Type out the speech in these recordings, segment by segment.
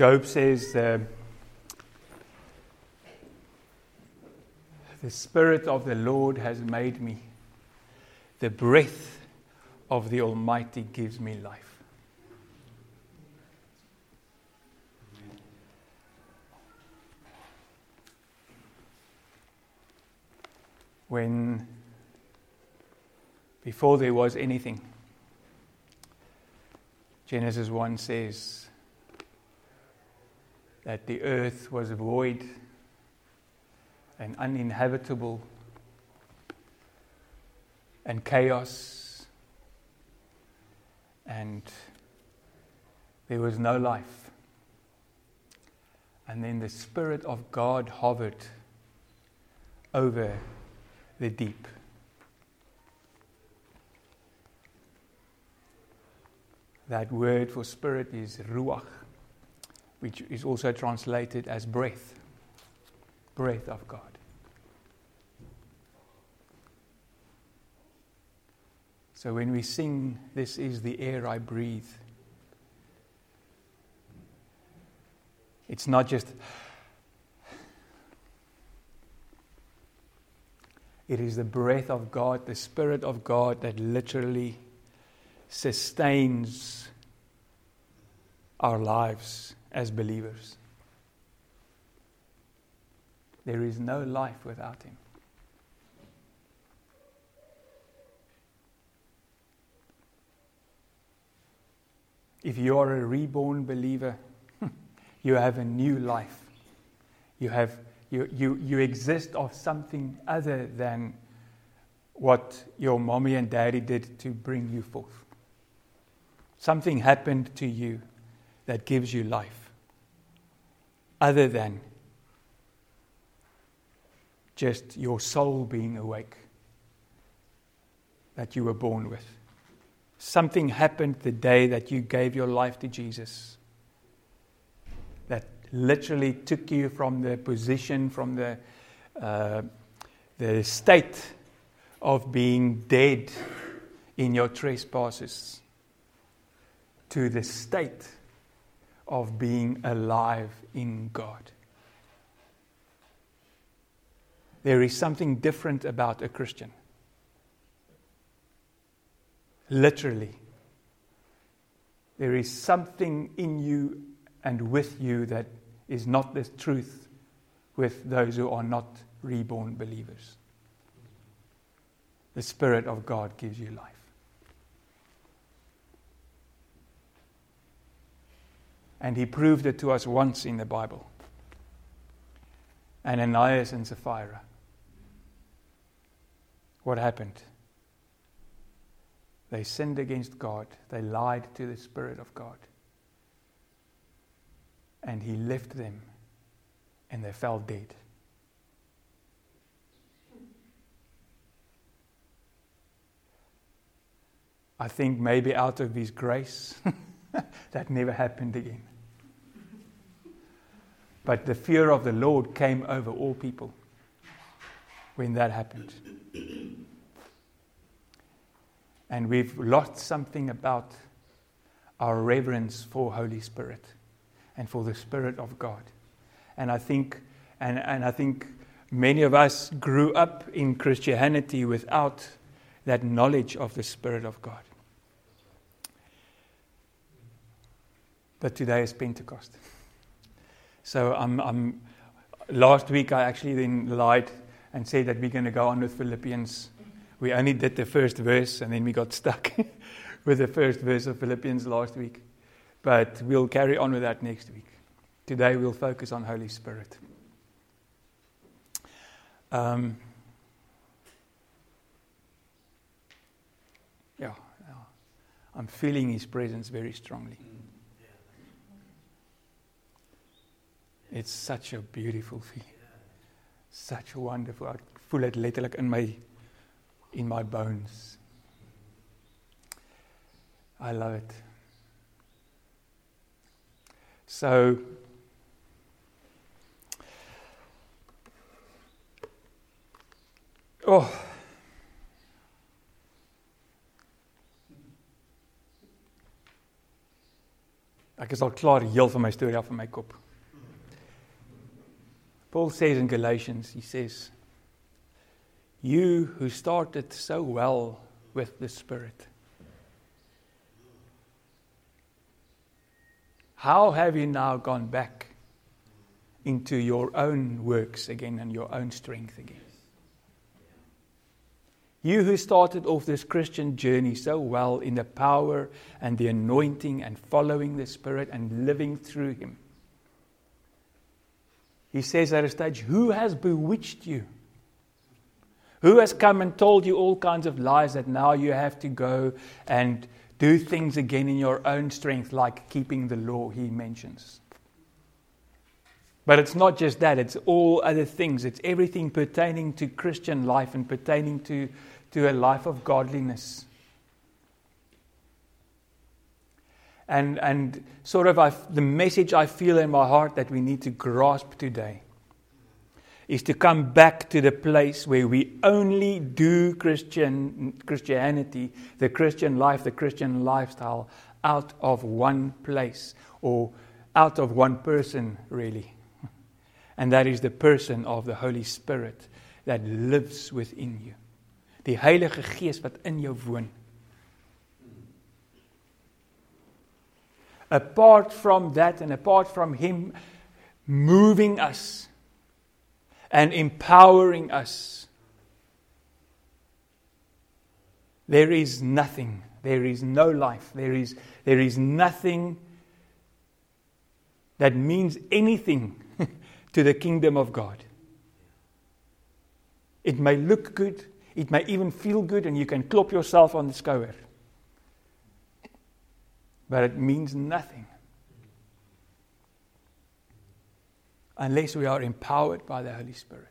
Job says, uh, The Spirit of the Lord has made me. The breath of the Almighty gives me life. When, before there was anything, Genesis 1 says that the earth was void and uninhabitable and chaos and there was no life. And then the Spirit of God hovered over the deep. That word for spirit is ruach, which is also translated as breath. Breath of God. So when we sing, This is the air I breathe, it's not just, it is the breath of God, the Spirit of God that literally sustains our lives as believers. There is no life without Him. If you are a reborn believer, you have a new life. You, have, you, you, you exist of something other than what your mommy and daddy did to bring you forth. Something happened to you that gives you life, other than just your soul being awake that you were born with. Something happened the day that you gave your life to Jesus that literally took you from the position, from the, uh, the state of being dead in your trespasses to the state of being alive in God. There is something different about a Christian literally. There is something in you and with you that is not the truth with those who are not reborn believers. The Spirit of God gives you life. And he proved it to us once in the Bible. Ananias and Sapphira. What happened? They sinned against God. They lied to the Spirit of God. And He left them and they fell dead. I think maybe out of His grace, that never happened again. But the fear of the Lord came over all people when that happened. And we've lost something about our reverence for Holy Spirit and for the Spirit of God. And I think, and, and I think many of us grew up in Christianity without that knowledge of the Spirit of God. But today is Pentecost. So I'm, I'm, last week I actually then lied and said that we're going to go on with Philippians we only did the first verse and then we got stuck with the first verse of Philippians last week. But we'll carry on with that next week. Today we'll focus on Holy Spirit. Um, yeah, I'm feeling His presence very strongly. It's such a beautiful feeling. Such a wonderful. I voel dit letterlik in my in my bones. I love it. So, oh, Ek is al klaar heel van my storie af in my kop. Paul says in Galatians, he says, You who started so well with the Spirit, how have you now gone back into your own works again and your own strength again? You who started off this Christian journey so well in the power and the anointing and following the Spirit and living through Him. He says at a stage, Who has bewitched you? Who has come and told you all kinds of lies that now you have to go and do things again in your own strength, like keeping the law, he mentions. But it's not just that, it's all other things. It's everything pertaining to Christian life and pertaining to, to a life of godliness. And, and sort of I, the message I feel in my heart that we need to grasp today is to come back to the place where we only do Christian, Christianity, the Christian life, the Christian lifestyle, out of one place or out of one person, really. And that is the person of the Holy Spirit that lives within you. Die Heilige Gees wat in jou woon. Apart from that and apart from him moving us and empowering us. There is nothing, there is no life, there is, there is nothing that means anything to the kingdom of God. It may look good, it may even feel good, and you can clop yourself on the shoulder. But it means nothing unless we are empowered by the Holy Spirit.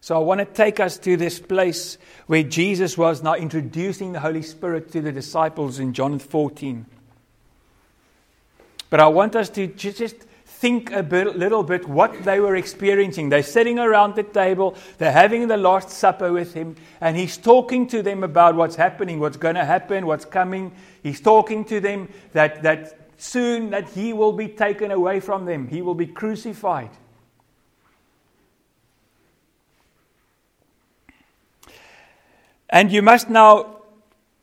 So I want to take us to this place where Jesus was now introducing the Holy Spirit to the disciples in John 14. But I want us to just think a bit, little bit what they were experiencing. They're sitting around the table, they're having the Last Supper with him, and he's talking to them about what's happening, what's going to happen, what's coming. He's talking to them that, that soon that he will be taken away from them, he will be crucified. And you must now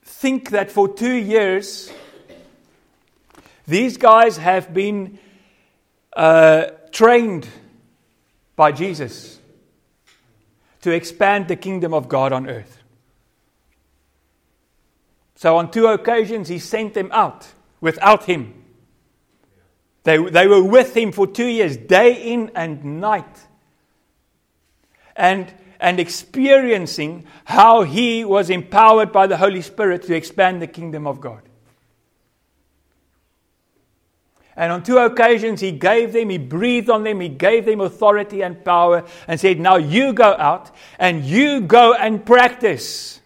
think that for two years, these guys have been uh, trained by Jesus to expand the kingdom of God on earth. So, on two occasions, he sent them out without him. They, they were with him for two years, day in and night. And, and experiencing how he was empowered by the Holy Spirit to expand the kingdom of God. And on two occasions, he gave them, he breathed on them, he gave them authority and power, and said, Now you go out and you go and practice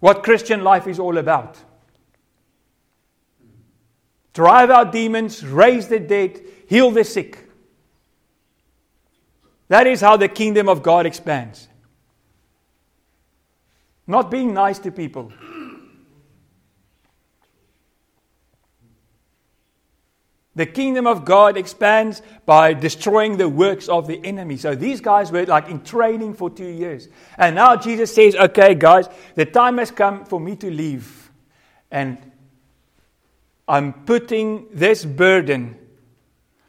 what Christian life is all about drive out demons, raise the dead, heal the sick. That is how the kingdom of God expands. Not being nice to people. The kingdom of God expands by destroying the works of the enemy. So these guys were like in training for two years. And now Jesus says, okay, guys, the time has come for me to leave. And I'm putting this burden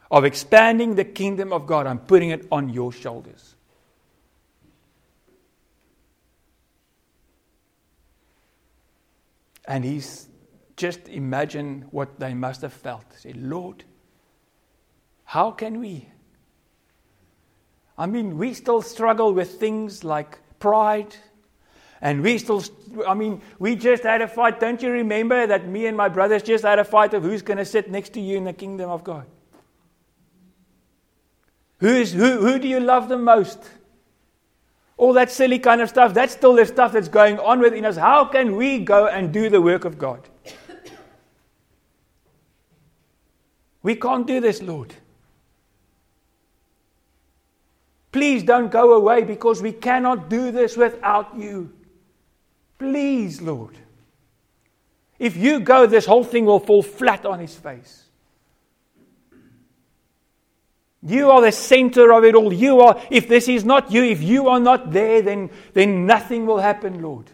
of expanding the kingdom of God, I'm putting it on your shoulders. And he's just imagine what they must have felt. Say, Lord, how can we? I mean, we still struggle with things like pride and we still, I mean, we just had a fight. Don't you remember that me and my brothers just had a fight of who's going to sit next to you in the kingdom of God? Who's, who, who do you love the most? All that silly kind of stuff, that's still the stuff that's going on within us. How can we go and do the work of God? We can't do this, Lord. Please don't go away because we cannot do this without you. Please, Lord. If you go, this whole thing will fall flat on his face. You are the center of it all. You are, if this is not you, if you are not there, then, then nothing will happen, Lord.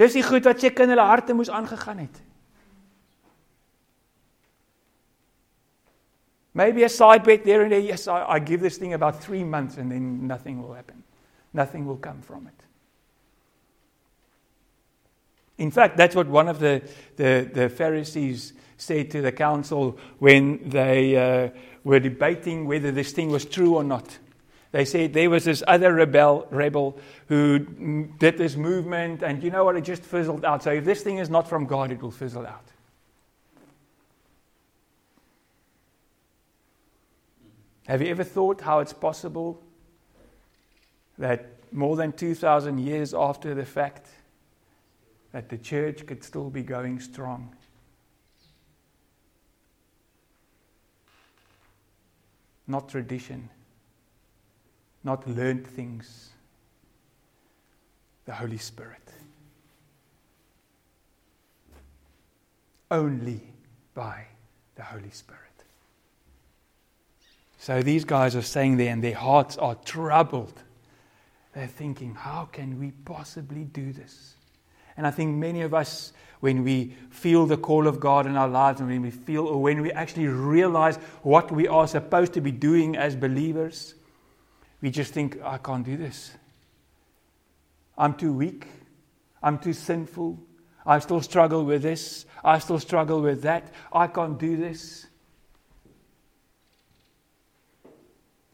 Dis die goed wat seker in hulle harte moes aangegaan het. Maybe a side bet there and there. Yes, I, I give this thing about three months and then nothing will happen. Nothing will come from it. In fact, that's what one of the, the, the Pharisees said to the council when they uh, were debating whether this thing was true or not. They said there was this other rebel, rebel who did this movement, and you know what? It just fizzled out. So if this thing is not from God, it will fizzle out. Have you ever thought how it's possible that more than 2,000 years after the fact, that the church could still be going strong? Not tradition, not learned things, the Holy Spirit. Only by the Holy Spirit. So these guys are saying there, and their hearts are troubled. They're thinking, how can we possibly do this? And I think many of us, when we feel the call of God in our lives, and when we feel, or when we actually realize what we are supposed to be doing as believers, we just think, I can't do this. I'm too weak. I'm too sinful. I still struggle with this. I still struggle with that. I can't do this.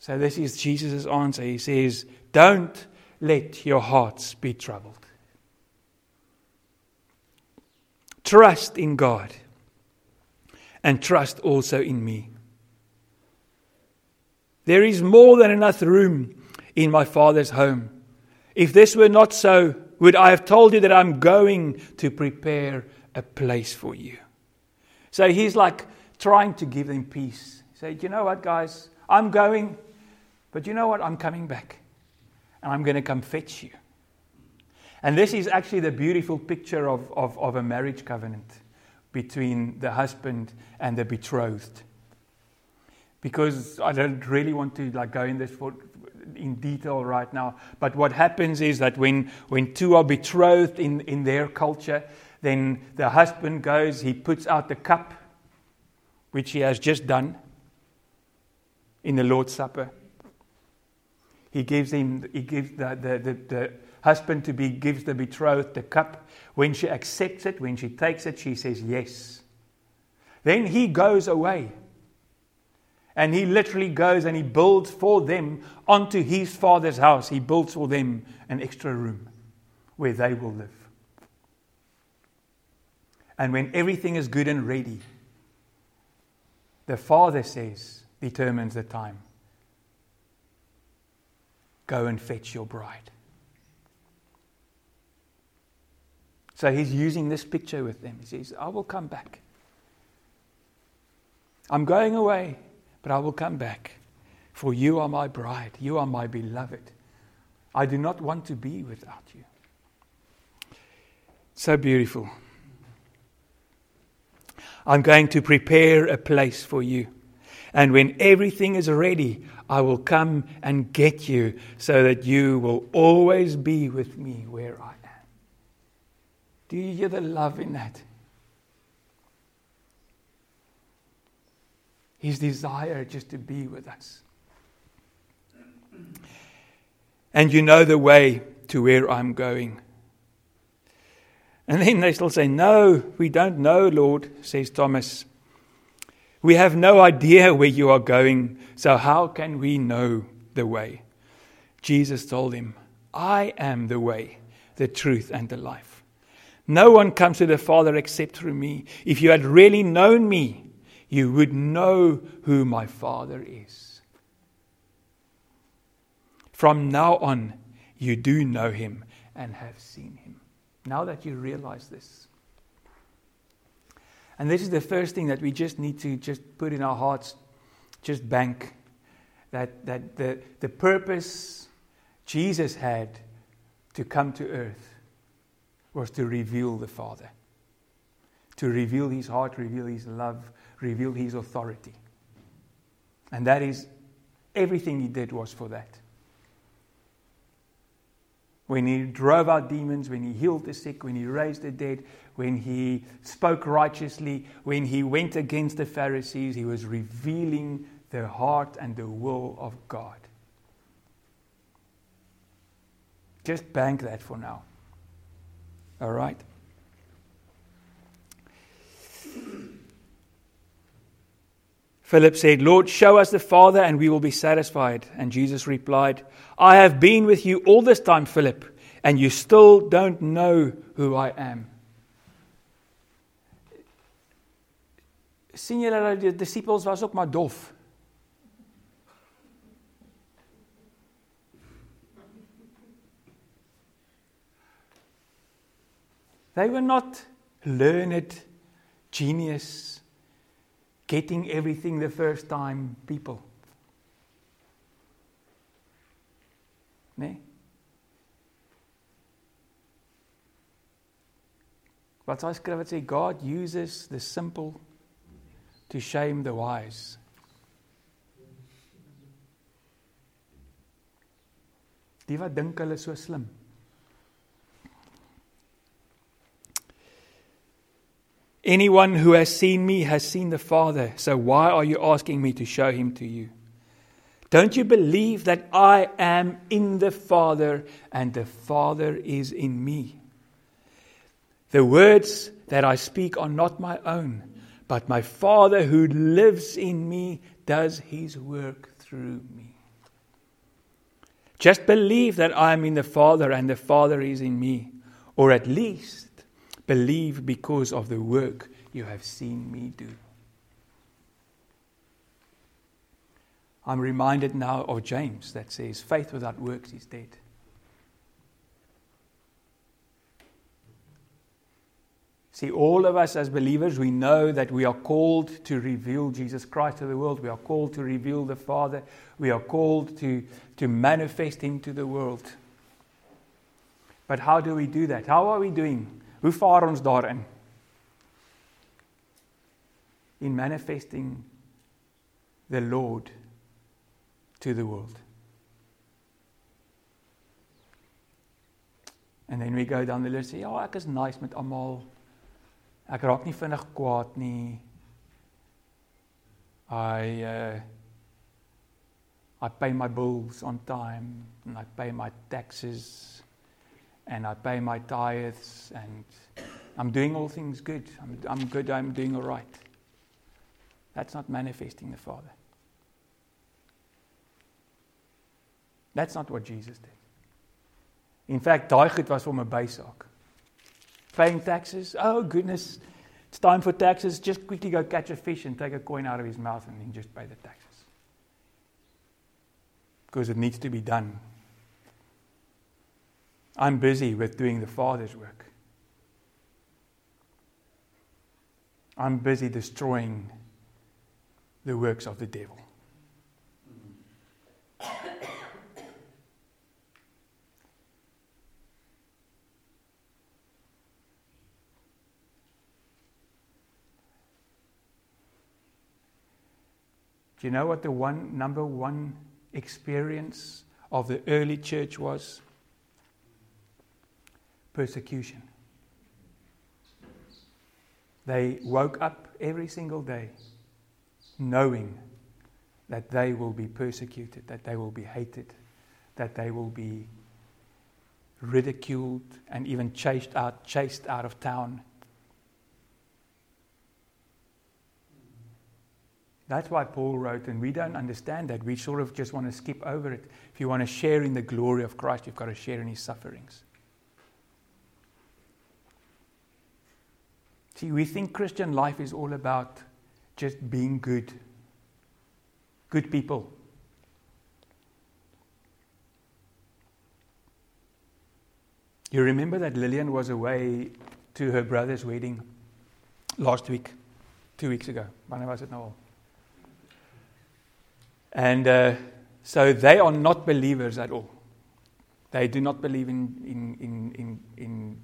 So, this is Jesus' answer. He says, Don't let your hearts be troubled. Trust in God and trust also in me. There is more than enough room in my Father's home. If this were not so, would I have told you that I'm going to prepare a place for you? So he's like trying to give them peace. He said, You know what, guys? I'm going. But you know what? I'm coming back. And I'm going to come fetch you. And this is actually the beautiful picture of, of, of a marriage covenant between the husband and the betrothed. Because I don't really want to like go in this for, in detail right now. But what happens is that when, when two are betrothed in, in their culture, then the husband goes, he puts out the cup, which he has just done in the Lord's Supper. He gives him, he gives the, the, the, the husband to be gives the betrothed the cup. When she accepts it, when she takes it, she says yes. Then he goes away. And he literally goes and he builds for them onto his father's house. He builds for them an extra room where they will live. And when everything is good and ready, the father says, determines the time. Go and fetch your bride. So he's using this picture with them. He says, I will come back. I'm going away, but I will come back. For you are my bride. You are my beloved. I do not want to be without you. So beautiful. I'm going to prepare a place for you. And when everything is ready, I will come and get you so that you will always be with me where I am. Do you hear the love in that? His desire just to be with us. And you know the way to where I'm going. And then they still say, No, we don't know, Lord, says Thomas. We have no idea where you are going, so how can we know the way? Jesus told him, I am the way, the truth, and the life. No one comes to the Father except through me. If you had really known me, you would know who my Father is. From now on, you do know him and have seen him. Now that you realize this, and this is the first thing that we just need to just put in our hearts, just bank. That, that the, the purpose Jesus had to come to earth was to reveal the Father, to reveal his heart, reveal his love, reveal his authority. And that is everything he did was for that. When he drove out demons, when he healed the sick, when he raised the dead, when he spoke righteously, when he went against the Pharisees, he was revealing the heart and the will of God. Just bank that for now. All right? Philip said, Lord, show us the Father and we will be satisfied. And Jesus replied, I have been with you all this time, Philip, and you still don't know who I am. sien julle dat die disippels was ook maar dof. They were not learned, genius, getting everything the first time people. Nee. Wat sê skryf wat sê God uses the simple to shame the wise. Die wat dink hulle so slim. Anyone who has seen me has seen the Father. So why are you asking me to show him to you? Don't you believe that I am in the Father and the Father is in me? The words that I speak are not my own, but my Father who lives in me does his work through me. Just believe that I am in the Father and the Father is in me, or at least Believe because of the work you have seen me do. I'm reminded now of James that says, faith without works is dead. See, all of us as believers, we know that we are called to reveal Jesus Christ to the world. We are called to reveal the Father. We are called to, to manifest Him to the world. But how do we do that? How are we doing? Hoe vaar ons daarin? In manifesting the Lord to the world. And then we go down the list. Ja, ek is nice met almal. Ek raak nie vinnig kwaad nie. I uh I pay my bills on time and I pay my taxes and I pay my tithes and I'm doing all things good. I'm, I'm good, I'm doing all right. That's not manifesting the Father. That's not what Jesus did. In fact, daai was hom 'n bysaak. Paying taxes. Oh goodness. It's time for taxes. Just quickly go catch a fish and take a coin out of his mouth and then just pay the taxes. Because it needs to be done I'm busy with doing the Father's work. I'm busy destroying the works of the devil. Do you know what the one number one experience of the early church was? Persecution. They woke up every single day knowing that they will be persecuted, that they will be hated, that they will be ridiculed and even chased out, chased out of town. That's why Paul wrote, and we don't understand that. We sort of just want to skip over it. If you want to share in the glory of Christ, you've got to share in his sufferings. See, we think Christian life is all about just being good, good people. You remember that Lillian was away to her brother's wedding last week, two weeks ago. When was at Noel. And uh, so they are not believers at all. They do not believe in, in, in, in, in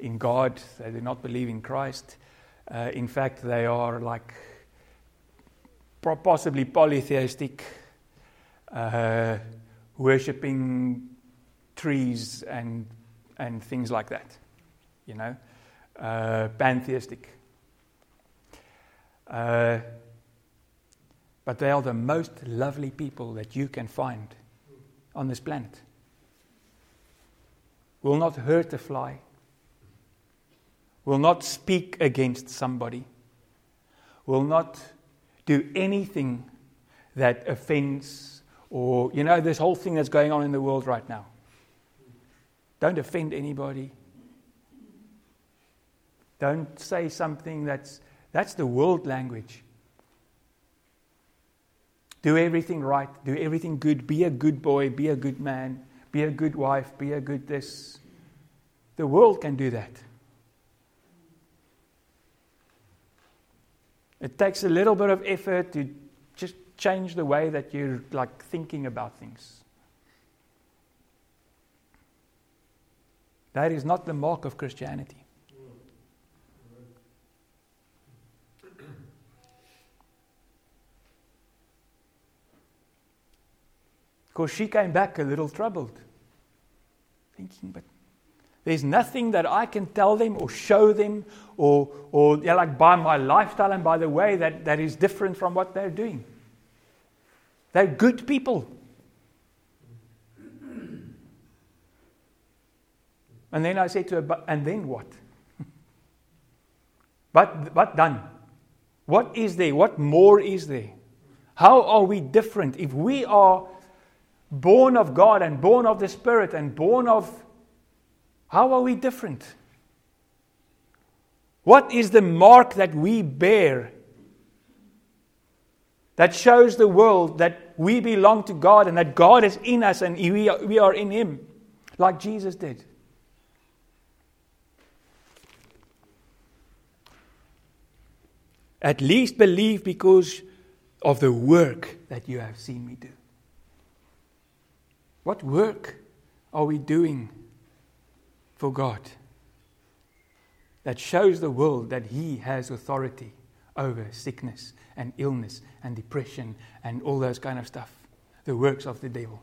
in God, they do not believe in Christ. Uh, in fact, they are like possibly polytheistic, uh, worshipping trees and, and things like that, you know, uh, pantheistic. Uh, but they are the most lovely people that you can find on this planet. Will not hurt a fly, will not speak against somebody, will not do anything that offends or, you know, this whole thing that's going on in the world right now. Don't offend anybody. Don't say something that's, that's the world language. Do everything right, do everything good, be a good boy, be a good man, be a good wife, be a good this. The world can do that. It takes a little bit of effort to just change the way that you're like thinking about things. That is not the mark of Christianity. Because she came back a little troubled, thinking, but there's nothing that I can tell them or show them or, or yeah, like by my lifestyle and by the way that, that is different from what they're doing. They're good people. And then I said to her, and then what? but what done? What is there? What more is there? How are we different? If we are born of God and born of the Spirit and born of. How are we different? What is the mark that we bear that shows the world that we belong to God and that God is in us and we are, we are in Him, like Jesus did? At least believe because of the work that you have seen me do. What work are we doing for God that shows the world that He has authority over sickness and illness and depression and all those kind of stuff? The works of the devil.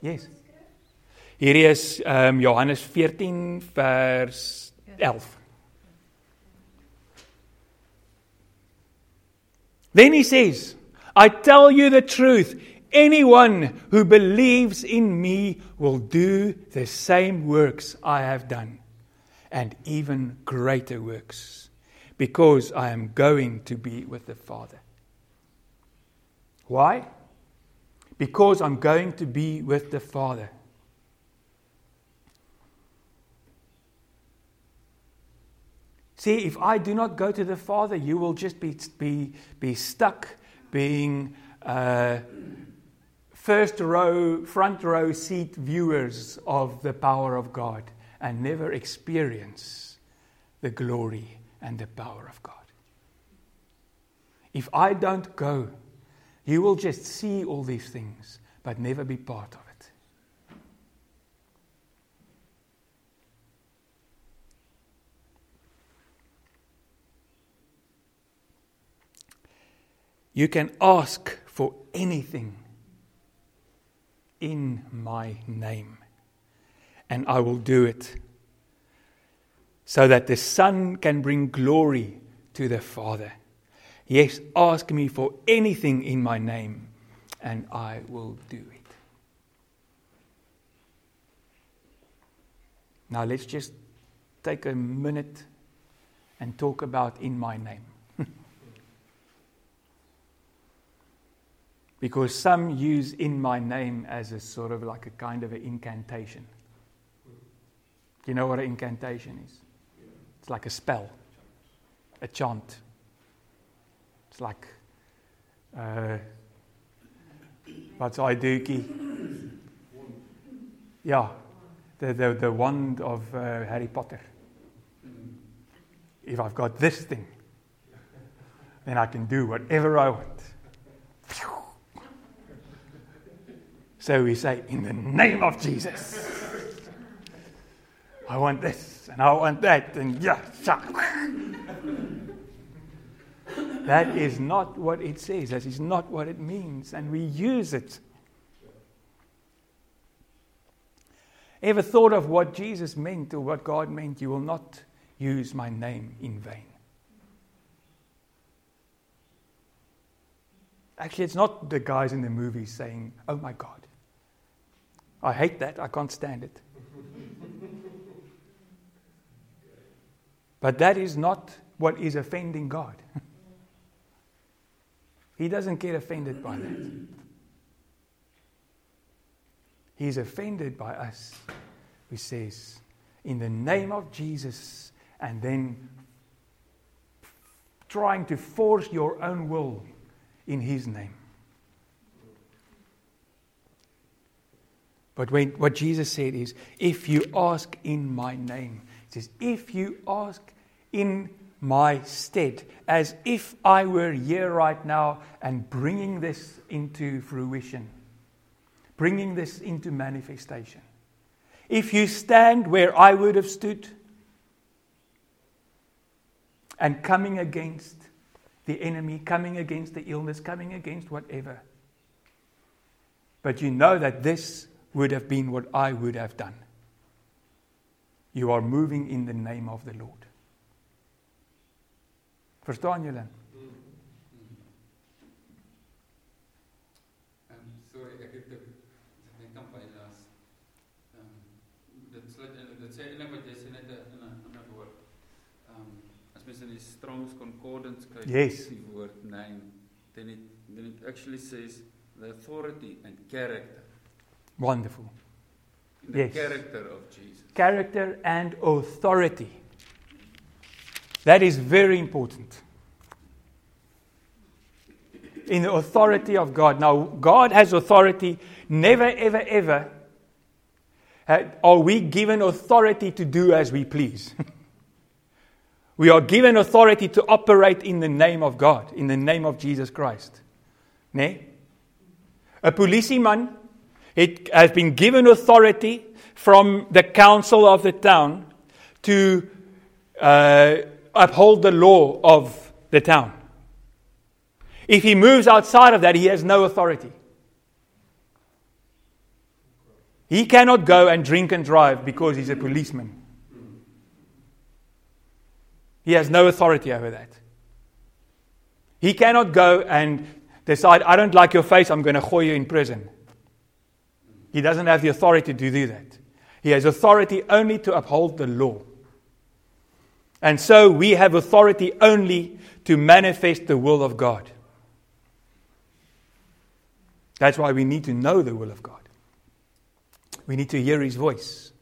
Yes. Hierdie is um, Johannes 14 vers 11. Then he says, I tell you the truth. Anyone who believes in me will do the same works I have done, and even greater works, because I am going to be with the Father. Why? Because I'm going to be with the Father. See, if I do not go to the Father, you will just be, be, be stuck being. Uh, first row, front row seat viewers of the power of God and never experience the glory and the power of God. If I don't go, you will just see all these things, but never be part of it. You can ask for anything in my name, and I will do it so that the Son can bring glory to the Father. Yes, ask me for anything in my name, and I will do it. Now, let's just take a minute and talk about in my name. Because some use in my name as a sort of like a kind of an incantation. You know what an incantation is? It's like a spell, a chant. It's like, uh, what's Aiduki? Yeah, the, the, the wand of uh, Harry Potter. If I've got this thing, then I can do whatever I want. So we say, in the name of Jesus. I want this and I want that and yeah. that is not what it says. That is not what it means. And we use it. Ever thought of what Jesus meant or what God meant? You will not use my name in vain. Actually, it's not the guys in the movies saying, Oh my God. I hate that. I can't stand it. but that is not what is offending God. he doesn't get offended by that. He's offended by us. He says, In the name of Jesus, and then trying to force your own will in His name. But when, what Jesus said is, if you ask in my name, he says, if you ask in my stead, as if I were here right now and bringing this into fruition, bringing this into manifestation. If you stand where I would have stood and coming against the enemy, coming against the illness, coming against whatever, but you know that this would have been what I would have done. You are moving in the name of the Lord. Verstaan julle? Ehm, ehm, sorry, ek het ehm, dit net kan bylas. Sluit in dit sê eintlik wat jy sê net in 'n ander woord. As mens in Strong's Concordance kyk, yes. die woord name, then it then it actually says the authority and character Wonderful. The yes. character of Jesus. Character and authority. That is very important. In the authority of God. Now, God has authority. Never, ever, ever are we given authority to do as we please. we are given authority to operate in the name of God, in the name of Jesus Christ. Nee? A policeman it has been given authority from the council of the town to uh, uphold the law of the town. If he moves outside of that, he has no authority. He cannot go and drink and drive because he's a policeman. He has no authority over that. He cannot go and decide, I don't like your face, I'm going to throw you in prison. He doesn't have the authority to do that. He has authority only to uphold the law. And so we have authority only to manifest the will of God. That's why we need to know the will of God. We need to hear his voice.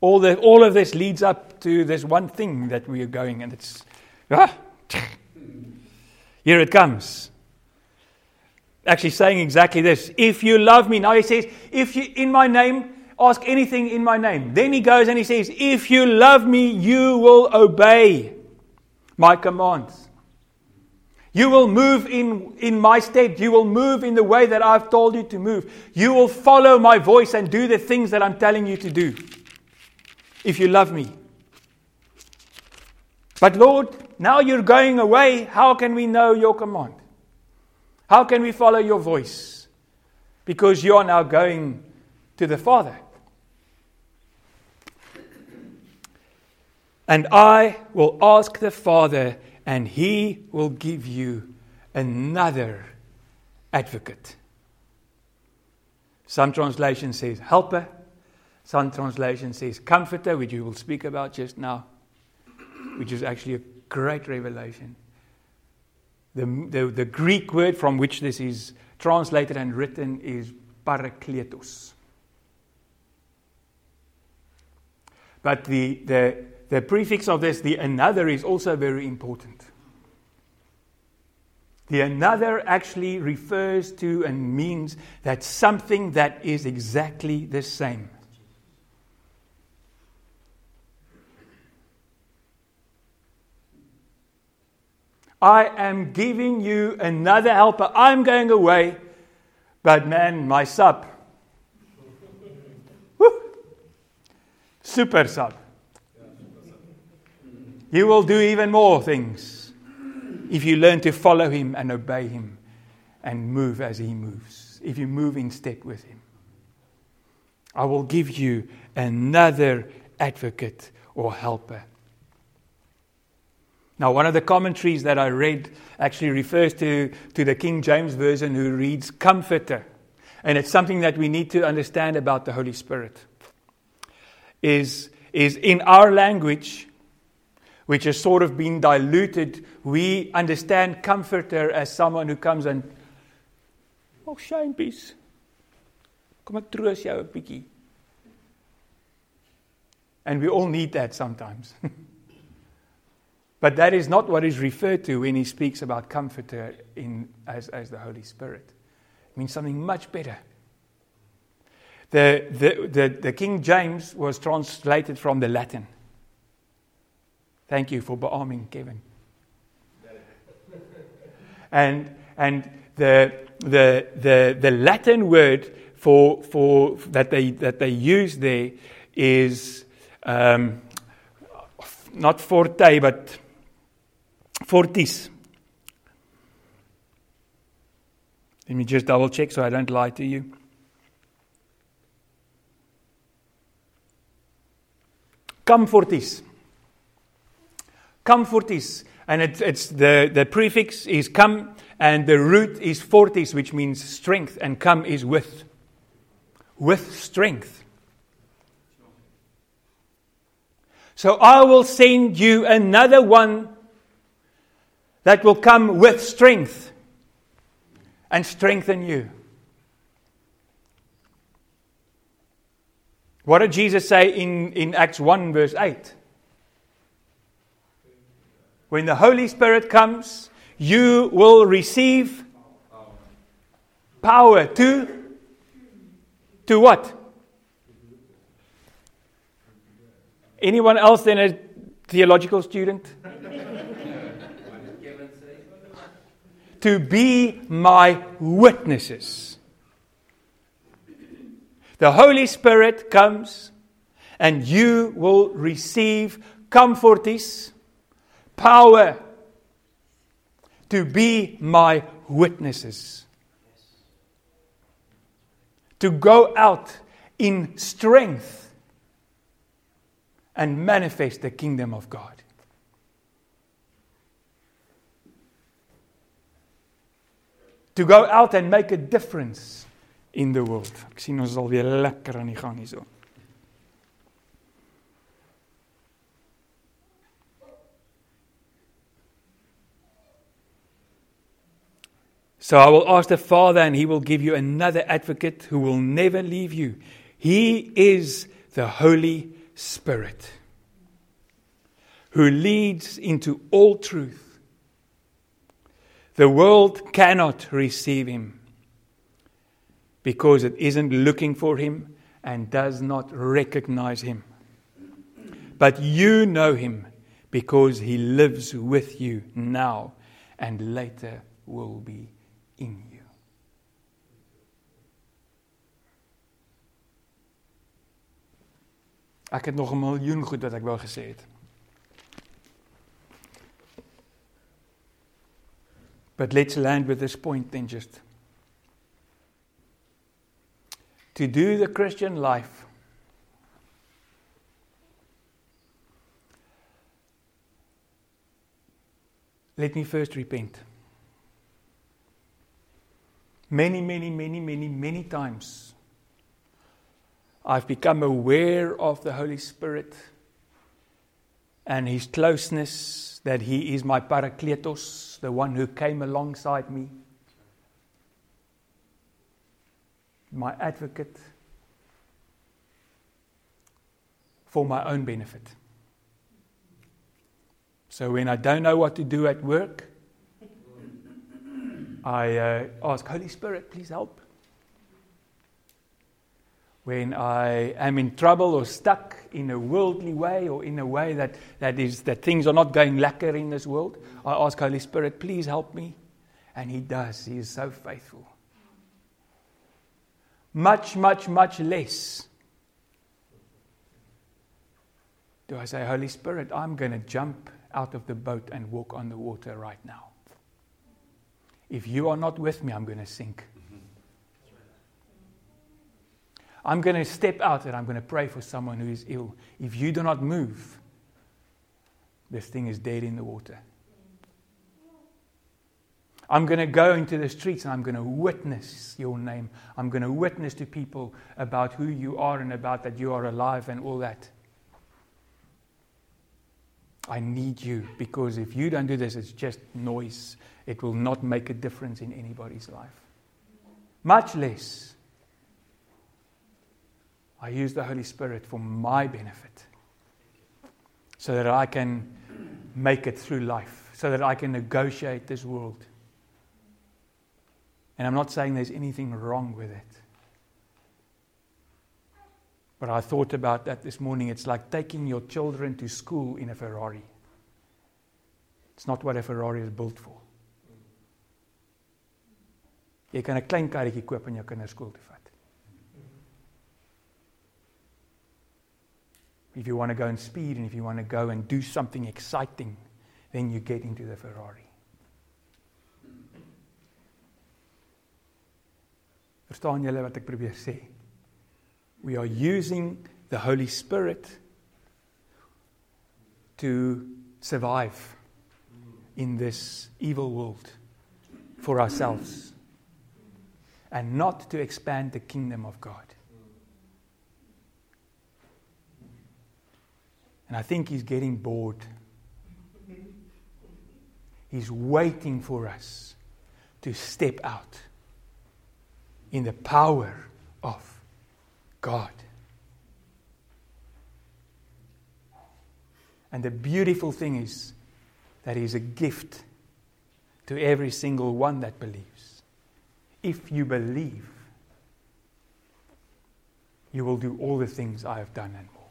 All, the, all of this leads up to this one thing that we are going, and it's ah, here it comes actually saying exactly this. If you love me, now he says, if you in my name, ask anything in my name. Then he goes and he says, if you love me, you will obey my commands. You will move in, in my stead. You will move in the way that I've told you to move. You will follow my voice and do the things that I'm telling you to do. If you love me. But Lord, now you're going away. How can we know your command? How can we follow your voice? Because you are now going to the Father. And I will ask the Father, and he will give you another advocate. Some translation says helper. Some translation says comforter, which you will speak about just now, which is actually a great revelation. The, the, the Greek word from which this is translated and written is parakletos. But the, the, the prefix of this, the another, is also very important. The another actually refers to and means that something that is exactly the same. I am giving you another helper. I'm going away, but man, my sub. Super sub. You will do even more things if you learn to follow Him and obey Him and move as He moves, if you move in step with Him. I will give you another advocate or helper. Now, one of the commentaries that I read actually refers to, to the King James Version, who reads comforter. And it's something that we need to understand about the Holy Spirit. Is, is in our language, which has sort of been diluted, we understand comforter as someone who comes and, oh, shame, peace. Ek troos jou 'n bietjie. And we all need that sometimes. but that is not what is referred to when he speaks about comforter in, as, as the Holy Spirit. It means something much better. The, the, the, the King James was translated from the Latin. Thank you for bearming, Kevin. and and the, the, the, the Latin word for, for that, they, that they use there is um, not forte, but fortis. Let me just double check so I don't lie to you. Comfortis. Comfortis. And it, it's the, the prefix is come, and the root is fortis, which means strength, and come is with. With strength. So I will send you another one that will come with strength and strengthen you. What did Jesus say in, in Acts 1, verse 8? When the Holy Spirit comes, you will receive power to to what? Anyone else than a theological student? To be my witnesses. The Holy Spirit comes and you will receive comfortis, power to be my witnesses. To go out in strength and manifest the kingdom of God. To go out and make a difference in the world. Ek sien ons is al weer lekker aan die gang hierso. So I will ask the Father, and He will give you another advocate who will never leave you. He is the Holy Spirit who leads into all truth. The world cannot receive him because it isn't looking for him and does not recognize him. But you know him because he lives with you now and later will be in you. Ek het nog 'n miljoen goed wat ek wou gesê het. But let's land with this point then just. To do the Christian life Let me first repent. Many, many, many, many, many times I've become aware of the Holy Spirit and His closeness, that He is my Parakletos, the one who came alongside me, my advocate, for my own benefit. So when I don't know what to do at work, I uh, ask, Holy Spirit, please help when I am in trouble or stuck in a worldly way or in a way that, that, is, that things are not going lekker in this world, I ask Holy Spirit, please help me. And He does. He is so faithful. Much, much, much less do I say, Holy Spirit, I'm going to jump out of the boat and walk on the water right now. If you are not with me, I'm going to sink. I'm going to step out and I'm going to pray for someone who is ill. If you do not move, this thing is dead in the water. I'm going to go into the streets and I'm going to witness your name. I'm going to witness to people about who you are and about that you are alive and all that. I need you because if you don't do this, it's just noise. It will not make a difference in anybody's life. Much less, I use the Holy Spirit for my benefit so that I can make it through life, so that I can negotiate this world. And I'm not saying there's anything wrong with it. But I thought about that this morning. It's like taking your children to school in a Ferrari. It's not what a Ferrari is built for. Jy kan 'n klein karretjie koop en jou kinders skool toe. If you want to go and speed and if you want to go and do something exciting, then you get into the Ferrari. Verstaan julle wat ek probeer sê? We are using the Holy Spirit to survive in this evil world for ourselves and not to expand the kingdom of God. And I think he's getting bored. He's waiting for us to step out in the power of God. And the beautiful thing is that He's a gift to every single one that believes. If you believe, you will do all the things I have done and more.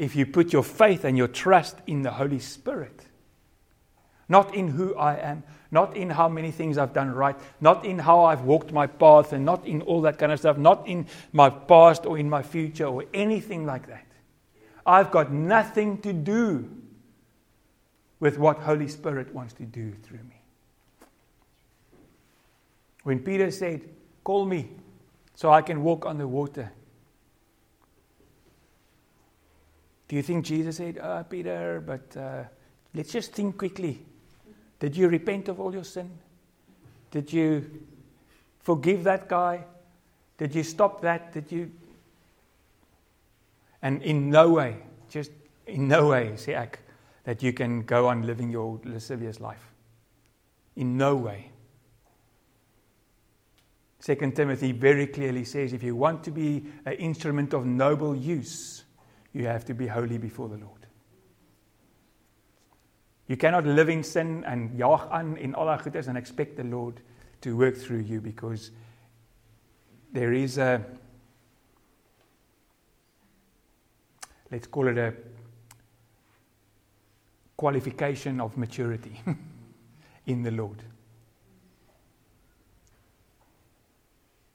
If you put your faith and your trust in the Holy Spirit, not in who I am, not in how many things I've done right, not in how I've walked my path, and not in all that kind of stuff, not in my past or in my future or anything like that. I've got nothing to do with what Holy Spirit wants to do through me. When Peter said, Call me so I can walk on the water. Do you think Jesus said, oh, Peter, but uh, let's just think quickly. Did you repent of all your sin? Did you forgive that guy? Did you stop that? Did you? And in no way, just in no way, sê ek, that you can go on living your lascivious life. In no way. Second Timothy very clearly says if you want to be an instrument of noble use, you have to be holy before the Lord. You cannot live in sin and jaag aan en al daai goedes and expect the Lord to work through you because there is a let's call it a qualification of maturity in the Lord.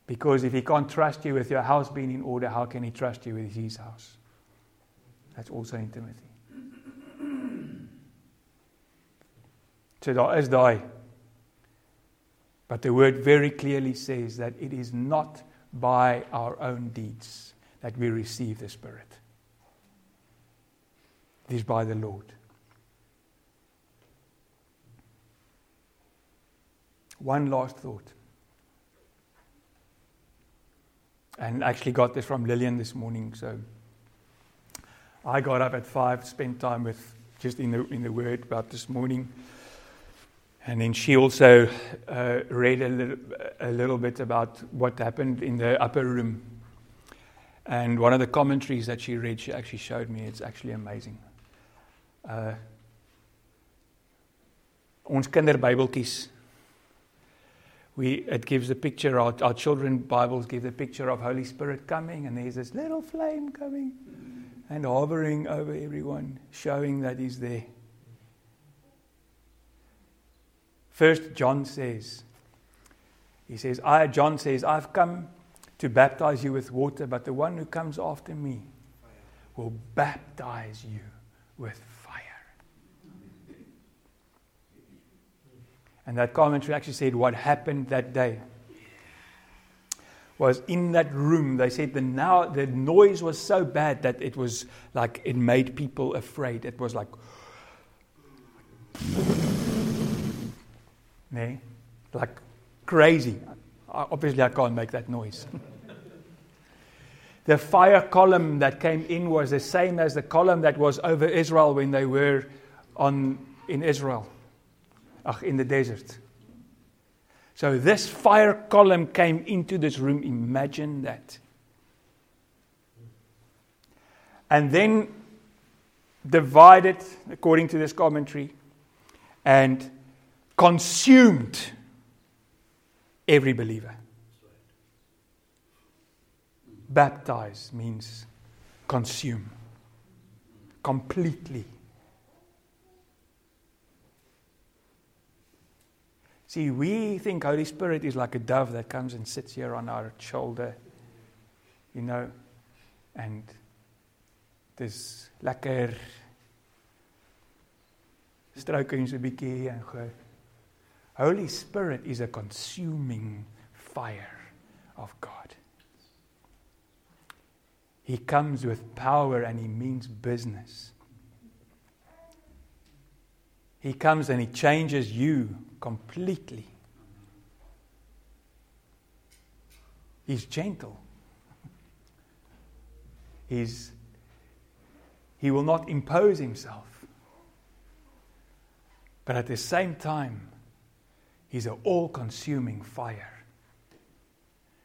Because if he can't trust you with your house being in order, how can he trust you with his house? That's also in Timothy. So daar is daai. But the word very clearly says that it is not by our own deeds that we receive the Spirit. It is by the Lord. One last thought. And I actually got this from Lillian this morning. So I got up at five, spent time with just in the in the Word about this morning. And then she also uh, read a little, a little bit about what happened in the upper room. And one of the commentaries that she read, she actually showed me. It's actually amazing. Uh, ons kinderbybeltjies we it gives a picture our, our children bibles give the picture of holy spirit coming and there's this little flame coming and hovering over everyone showing that he's there First John says, he says, I, John says, I've come to baptize you with water, but the one who comes after me will baptize you with fire. And that commentary actually said what happened that day was in that room. They said the now the noise was so bad that it was like it made people afraid. It was like, nee, like crazy. Obviously, I can't make that noise. the fire column that came in was the same as the column that was over Israel when they were on in Israel, ach, in the desert. So this fire column came into this room. Imagine that. And then divided, according to this commentary, and consumed every believer. Baptize means consume completely. See, we think Holy Spirit is like a dove that comes and sits here on our shoulder, you know, and dis lekker stroking so 'n bietjie en go. Holy Spirit is a consuming fire of God. He comes with power and he means business. He comes and he changes you completely. He's gentle. He's, he will not impose himself. But at the same time, he's an all consuming fire.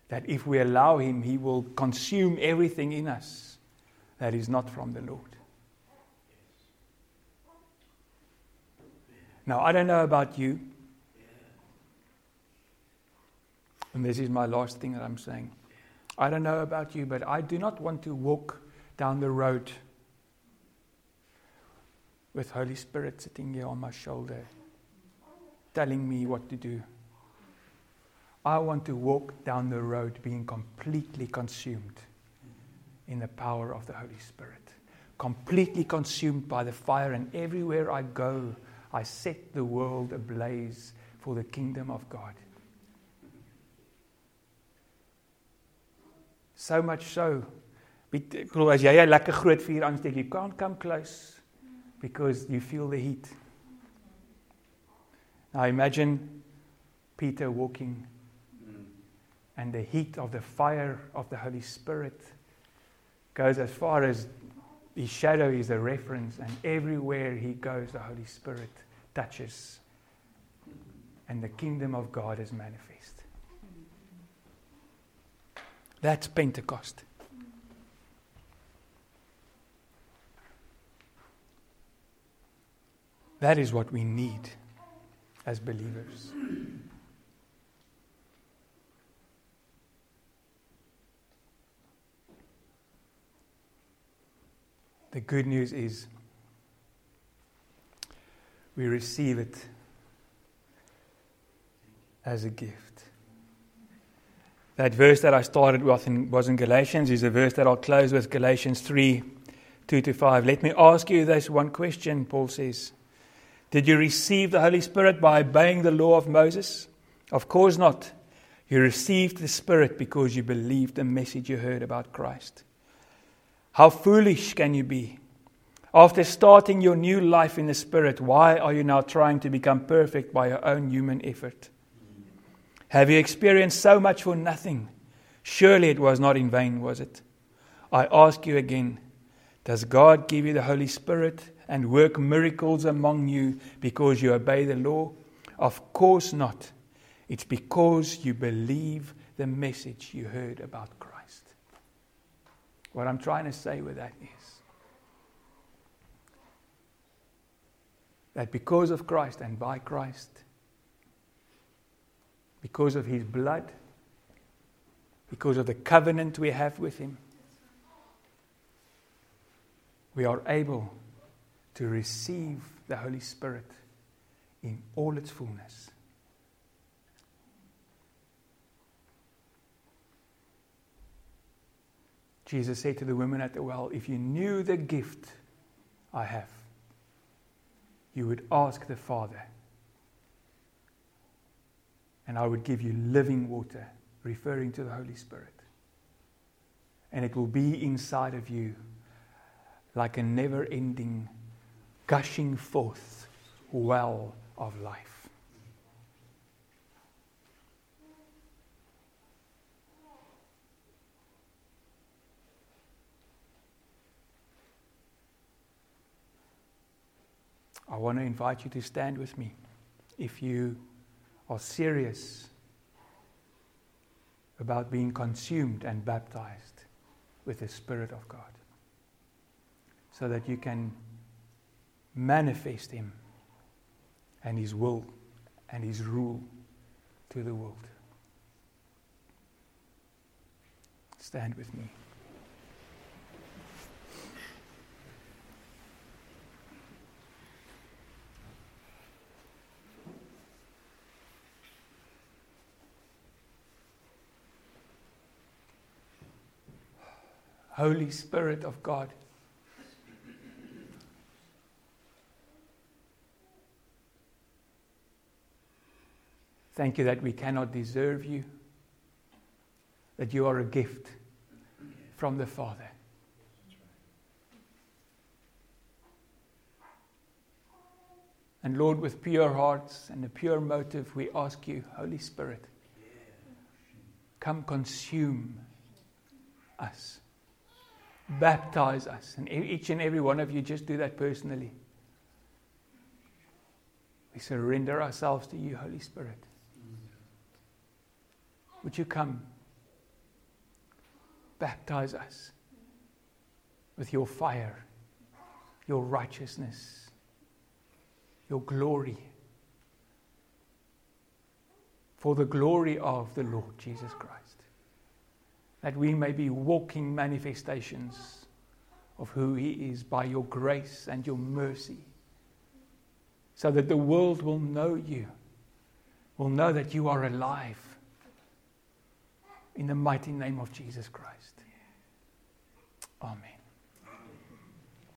That if we allow him, he will consume everything in us that is not from the Lord. Now, I don't know about you. And this is my last thing that I'm saying. I don't know about you, but I do not want to walk down the road with Holy Spirit sitting here on my shoulder, telling me what to do. I want to walk down the road being completely consumed in the power of the Holy Spirit, completely consumed by the fire, and everywhere I go, I set the world ablaze for the kingdom of God. So much so. As jy 'n lekker groot vuur aansteek, you can't come close because you feel the heat. Now imagine Peter walking and the heat of the fire of the Holy Spirit goes as far as his shadow is a reference, and everywhere he goes, the Holy Spirit touches, and the kingdom of God is manifest. That's Pentecost. That is what we need as believers. The good news is we receive it as a gift. That verse that I started with in, was in Galatians is a verse that I'll close with Galatians 3 2 to 5. Let me ask you this one question, Paul says. Did you receive the Holy Spirit by obeying the law of Moses? Of course not. You received the Spirit because you believed the message you heard about Christ. How foolish can you be? After starting your new life in the Spirit, why are you now trying to become perfect by your own human effort? Have you experienced so much for nothing? Surely it was not in vain, was it? I ask you again Does God give you the Holy Spirit and work miracles among you because you obey the law? Of course not. It's because you believe the message you heard about Christ. What I'm trying to say with that is that because of Christ and by Christ, because of his blood, because of the covenant we have with him, we are able to receive the Holy Spirit in all its fullness. Jesus said to the woman at the well, If you knew the gift I have, you would ask the Father, and I would give you living water, referring to the Holy Spirit. And it will be inside of you like a never ending, gushing forth well of life. I want to invite you to stand with me if you are serious about being consumed and baptized with the Spirit of God so that you can manifest Him and His will and His rule to the world. Stand with me. Holy Spirit of God. Thank you that we cannot deserve you, that you are a gift from the Father. And Lord, with pure hearts and a pure motive, we ask you, Holy Spirit, come consume us baptize us. And each and every one of you just do that personally. We surrender ourselves to you, Holy Spirit. Would you come baptize us with your fire, your righteousness, your glory, for the glory of the Lord Jesus Christ? That we may be walking manifestations of who He is by your grace and your mercy, so that the world will know you, will know that you are alive in the mighty name of Jesus Christ. Amen.